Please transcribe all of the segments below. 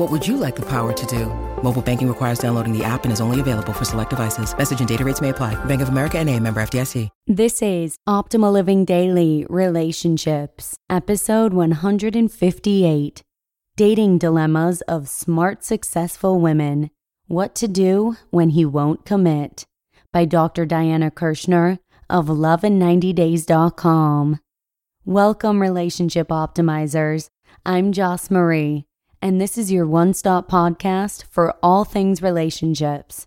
What would you like the power to do? Mobile banking requires downloading the app and is only available for select devices. Message and data rates may apply. Bank of America and a member FDIC. This is Optimal Living Daily Relationships, episode 158 Dating Dilemmas of Smart Successful Women What to Do When He Won't Commit by Dr. Diana Kirschner of lovein90days.com. Welcome, relationship optimizers. I'm Joss Marie and this is your one stop podcast for all things relationships.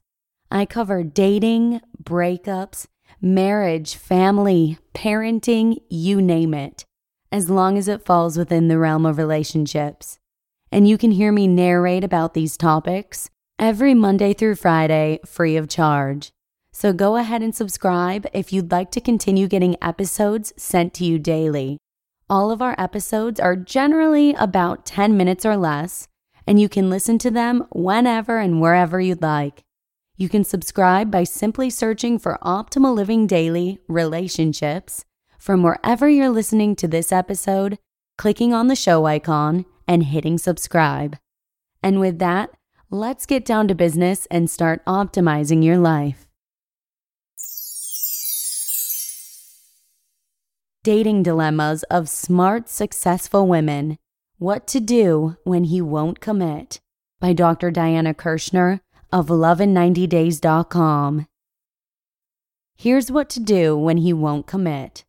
I cover dating, breakups, marriage, family, parenting, you name it, as long as it falls within the realm of relationships. And you can hear me narrate about these topics every Monday through Friday free of charge. So go ahead and subscribe if you'd like to continue getting episodes sent to you daily. All of our episodes are generally about 10 minutes or less, and you can listen to them whenever and wherever you'd like. You can subscribe by simply searching for Optimal Living Daily Relationships from wherever you're listening to this episode, clicking on the show icon, and hitting subscribe. And with that, let's get down to business and start optimizing your life. Dating Dilemmas of Smart, Successful Women What to Do When He Won't Commit by Dr. Diana Kirschner of lovein90days.com. Here's what to do when he won't commit.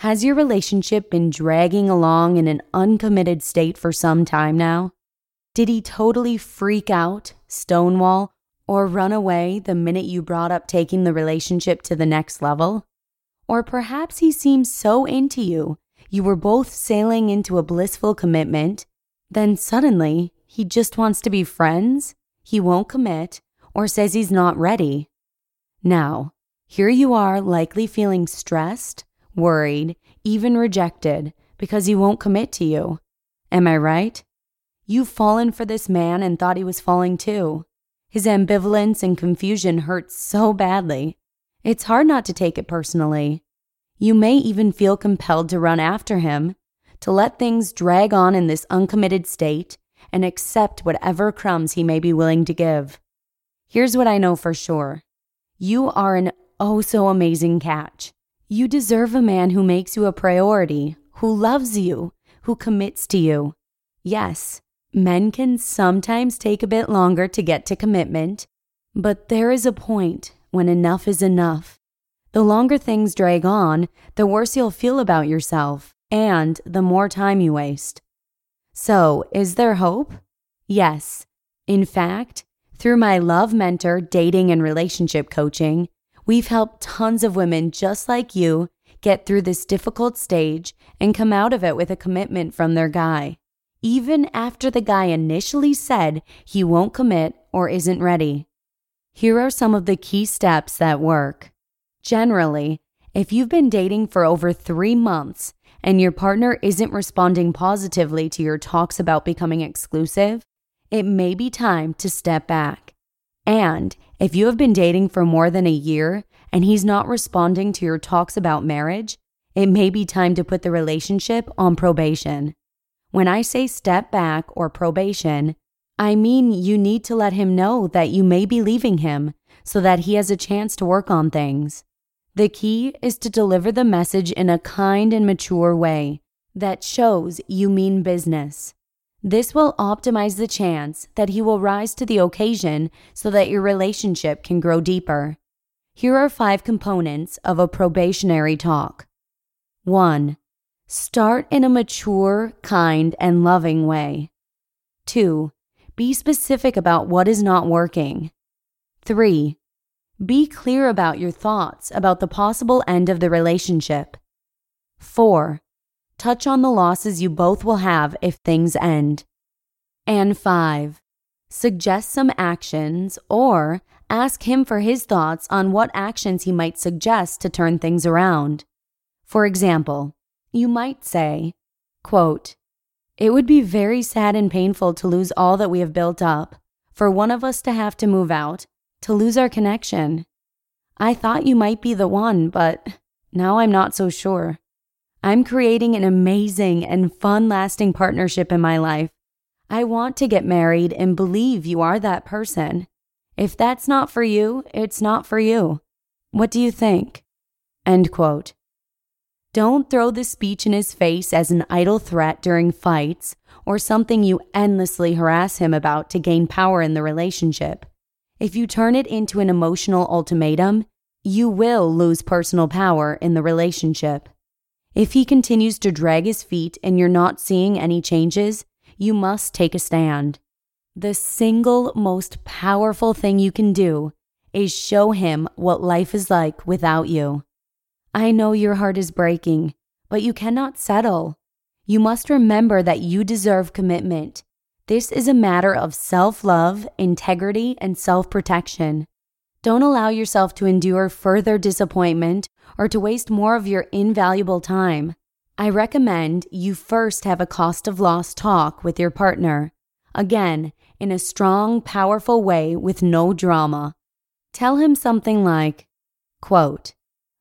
Has your relationship been dragging along in an uncommitted state for some time now? Did he totally freak out, stonewall, or run away the minute you brought up taking the relationship to the next level? Or perhaps he seems so into you, you were both sailing into a blissful commitment, then suddenly he just wants to be friends, he won't commit, or says he's not ready. Now, here you are likely feeling stressed, worried, even rejected because he won't commit to you. Am I right? You've fallen for this man and thought he was falling too. His ambivalence and confusion hurt so badly. It's hard not to take it personally. You may even feel compelled to run after him, to let things drag on in this uncommitted state and accept whatever crumbs he may be willing to give. Here's what I know for sure you are an oh so amazing catch. You deserve a man who makes you a priority, who loves you, who commits to you. Yes, men can sometimes take a bit longer to get to commitment, but there is a point when enough is enough. The longer things drag on, the worse you'll feel about yourself and the more time you waste. So, is there hope? Yes. In fact, through my Love Mentor dating and relationship coaching, we've helped tons of women just like you get through this difficult stage and come out of it with a commitment from their guy, even after the guy initially said he won't commit or isn't ready. Here are some of the key steps that work. Generally, if you've been dating for over three months and your partner isn't responding positively to your talks about becoming exclusive, it may be time to step back. And if you have been dating for more than a year and he's not responding to your talks about marriage, it may be time to put the relationship on probation. When I say step back or probation, I mean, you need to let him know that you may be leaving him so that he has a chance to work on things. The key is to deliver the message in a kind and mature way that shows you mean business. This will optimize the chance that he will rise to the occasion so that your relationship can grow deeper. Here are five components of a probationary talk. 1. Start in a mature, kind, and loving way. 2. Be specific about what is not working. 3. Be clear about your thoughts about the possible end of the relationship. 4. Touch on the losses you both will have if things end. And 5. Suggest some actions or ask him for his thoughts on what actions he might suggest to turn things around. For example, you might say, quote, It would be very sad and painful to lose all that we have built up, for one of us to have to move out, to lose our connection. I thought you might be the one, but now I'm not so sure. I'm creating an amazing and fun lasting partnership in my life. I want to get married and believe you are that person. If that's not for you, it's not for you. What do you think? End quote. Don't throw the speech in his face as an idle threat during fights or something you endlessly harass him about to gain power in the relationship. If you turn it into an emotional ultimatum, you will lose personal power in the relationship. If he continues to drag his feet and you're not seeing any changes, you must take a stand. The single most powerful thing you can do is show him what life is like without you. I know your heart is breaking, but you cannot settle. You must remember that you deserve commitment. This is a matter of self love, integrity, and self protection. Don't allow yourself to endure further disappointment or to waste more of your invaluable time. I recommend you first have a cost of loss talk with your partner. Again, in a strong, powerful way with no drama. Tell him something like, quote,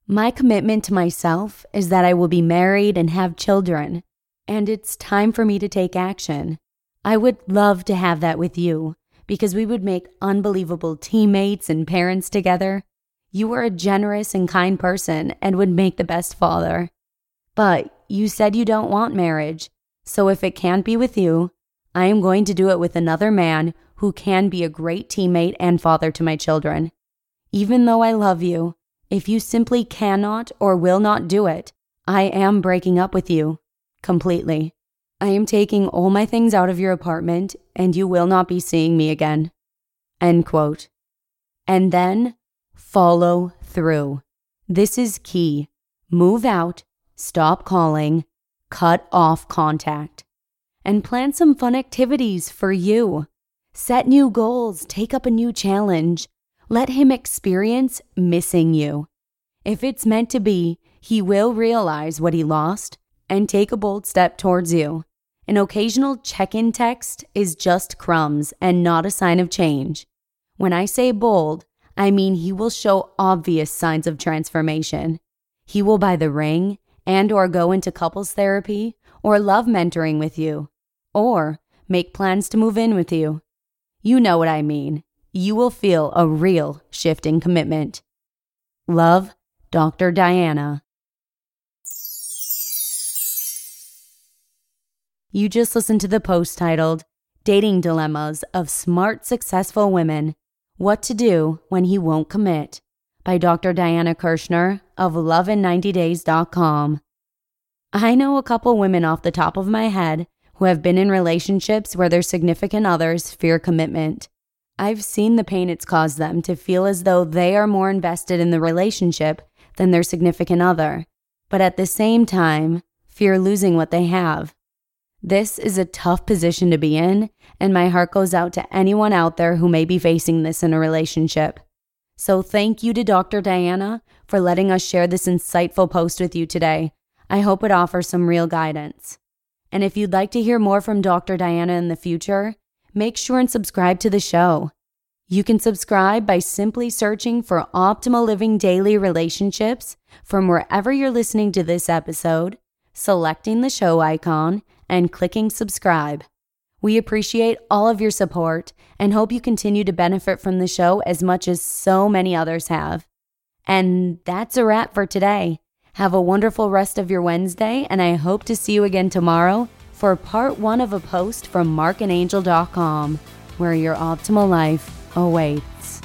My commitment to myself is that I will be married and have children, and it's time for me to take action. I would love to have that with you because we would make unbelievable teammates and parents together. You are a generous and kind person and would make the best father. But you said you don't want marriage, so if it can't be with you, I am going to do it with another man who can be a great teammate and father to my children. Even though I love you, if you simply cannot or will not do it, I am breaking up with you completely. I am taking all my things out of your apartment and you will not be seeing me again. End quote. And then follow through. This is key. Move out, stop calling, cut off contact and plan some fun activities for you. Set new goals, take up a new challenge. Let him experience missing you. If it's meant to be, he will realize what he lost and take a bold step towards you. An occasional check in text is just crumbs and not a sign of change. When I say bold, I mean he will show obvious signs of transformation. He will buy the ring and or go into couples therapy or love mentoring with you or make plans to move in with you. You know what I mean. You will feel a real shift in commitment. Love, Dr. Diana. You just listened to the post titled Dating Dilemmas of Smart, Successful Women What to Do When He Won't Commit by Dr. Diana Kirschner of lovein90days.com. I know a couple women off the top of my head who have been in relationships where their significant others fear commitment. I've seen the pain it's caused them to feel as though they are more invested in the relationship than their significant other, but at the same time, fear losing what they have. This is a tough position to be in, and my heart goes out to anyone out there who may be facing this in a relationship. So, thank you to Dr. Diana for letting us share this insightful post with you today. I hope it offers some real guidance. And if you'd like to hear more from Dr. Diana in the future, make sure and subscribe to the show. You can subscribe by simply searching for Optimal Living Daily Relationships from wherever you're listening to this episode, selecting the show icon, and clicking subscribe. We appreciate all of your support and hope you continue to benefit from the show as much as so many others have. And that's a wrap for today. Have a wonderful rest of your Wednesday, and I hope to see you again tomorrow for part one of a post from markandangel.com where your optimal life awaits.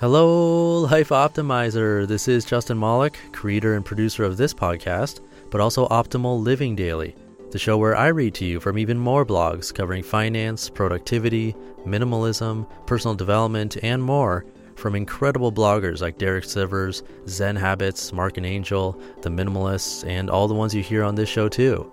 Hello, Life Optimizer. This is Justin Malik, creator and producer of this podcast, but also Optimal Living Daily, the show where I read to you from even more blogs covering finance, productivity, minimalism, personal development, and more from incredible bloggers like Derek Sivers, Zen Habits, Mark and Angel, The Minimalists, and all the ones you hear on this show too.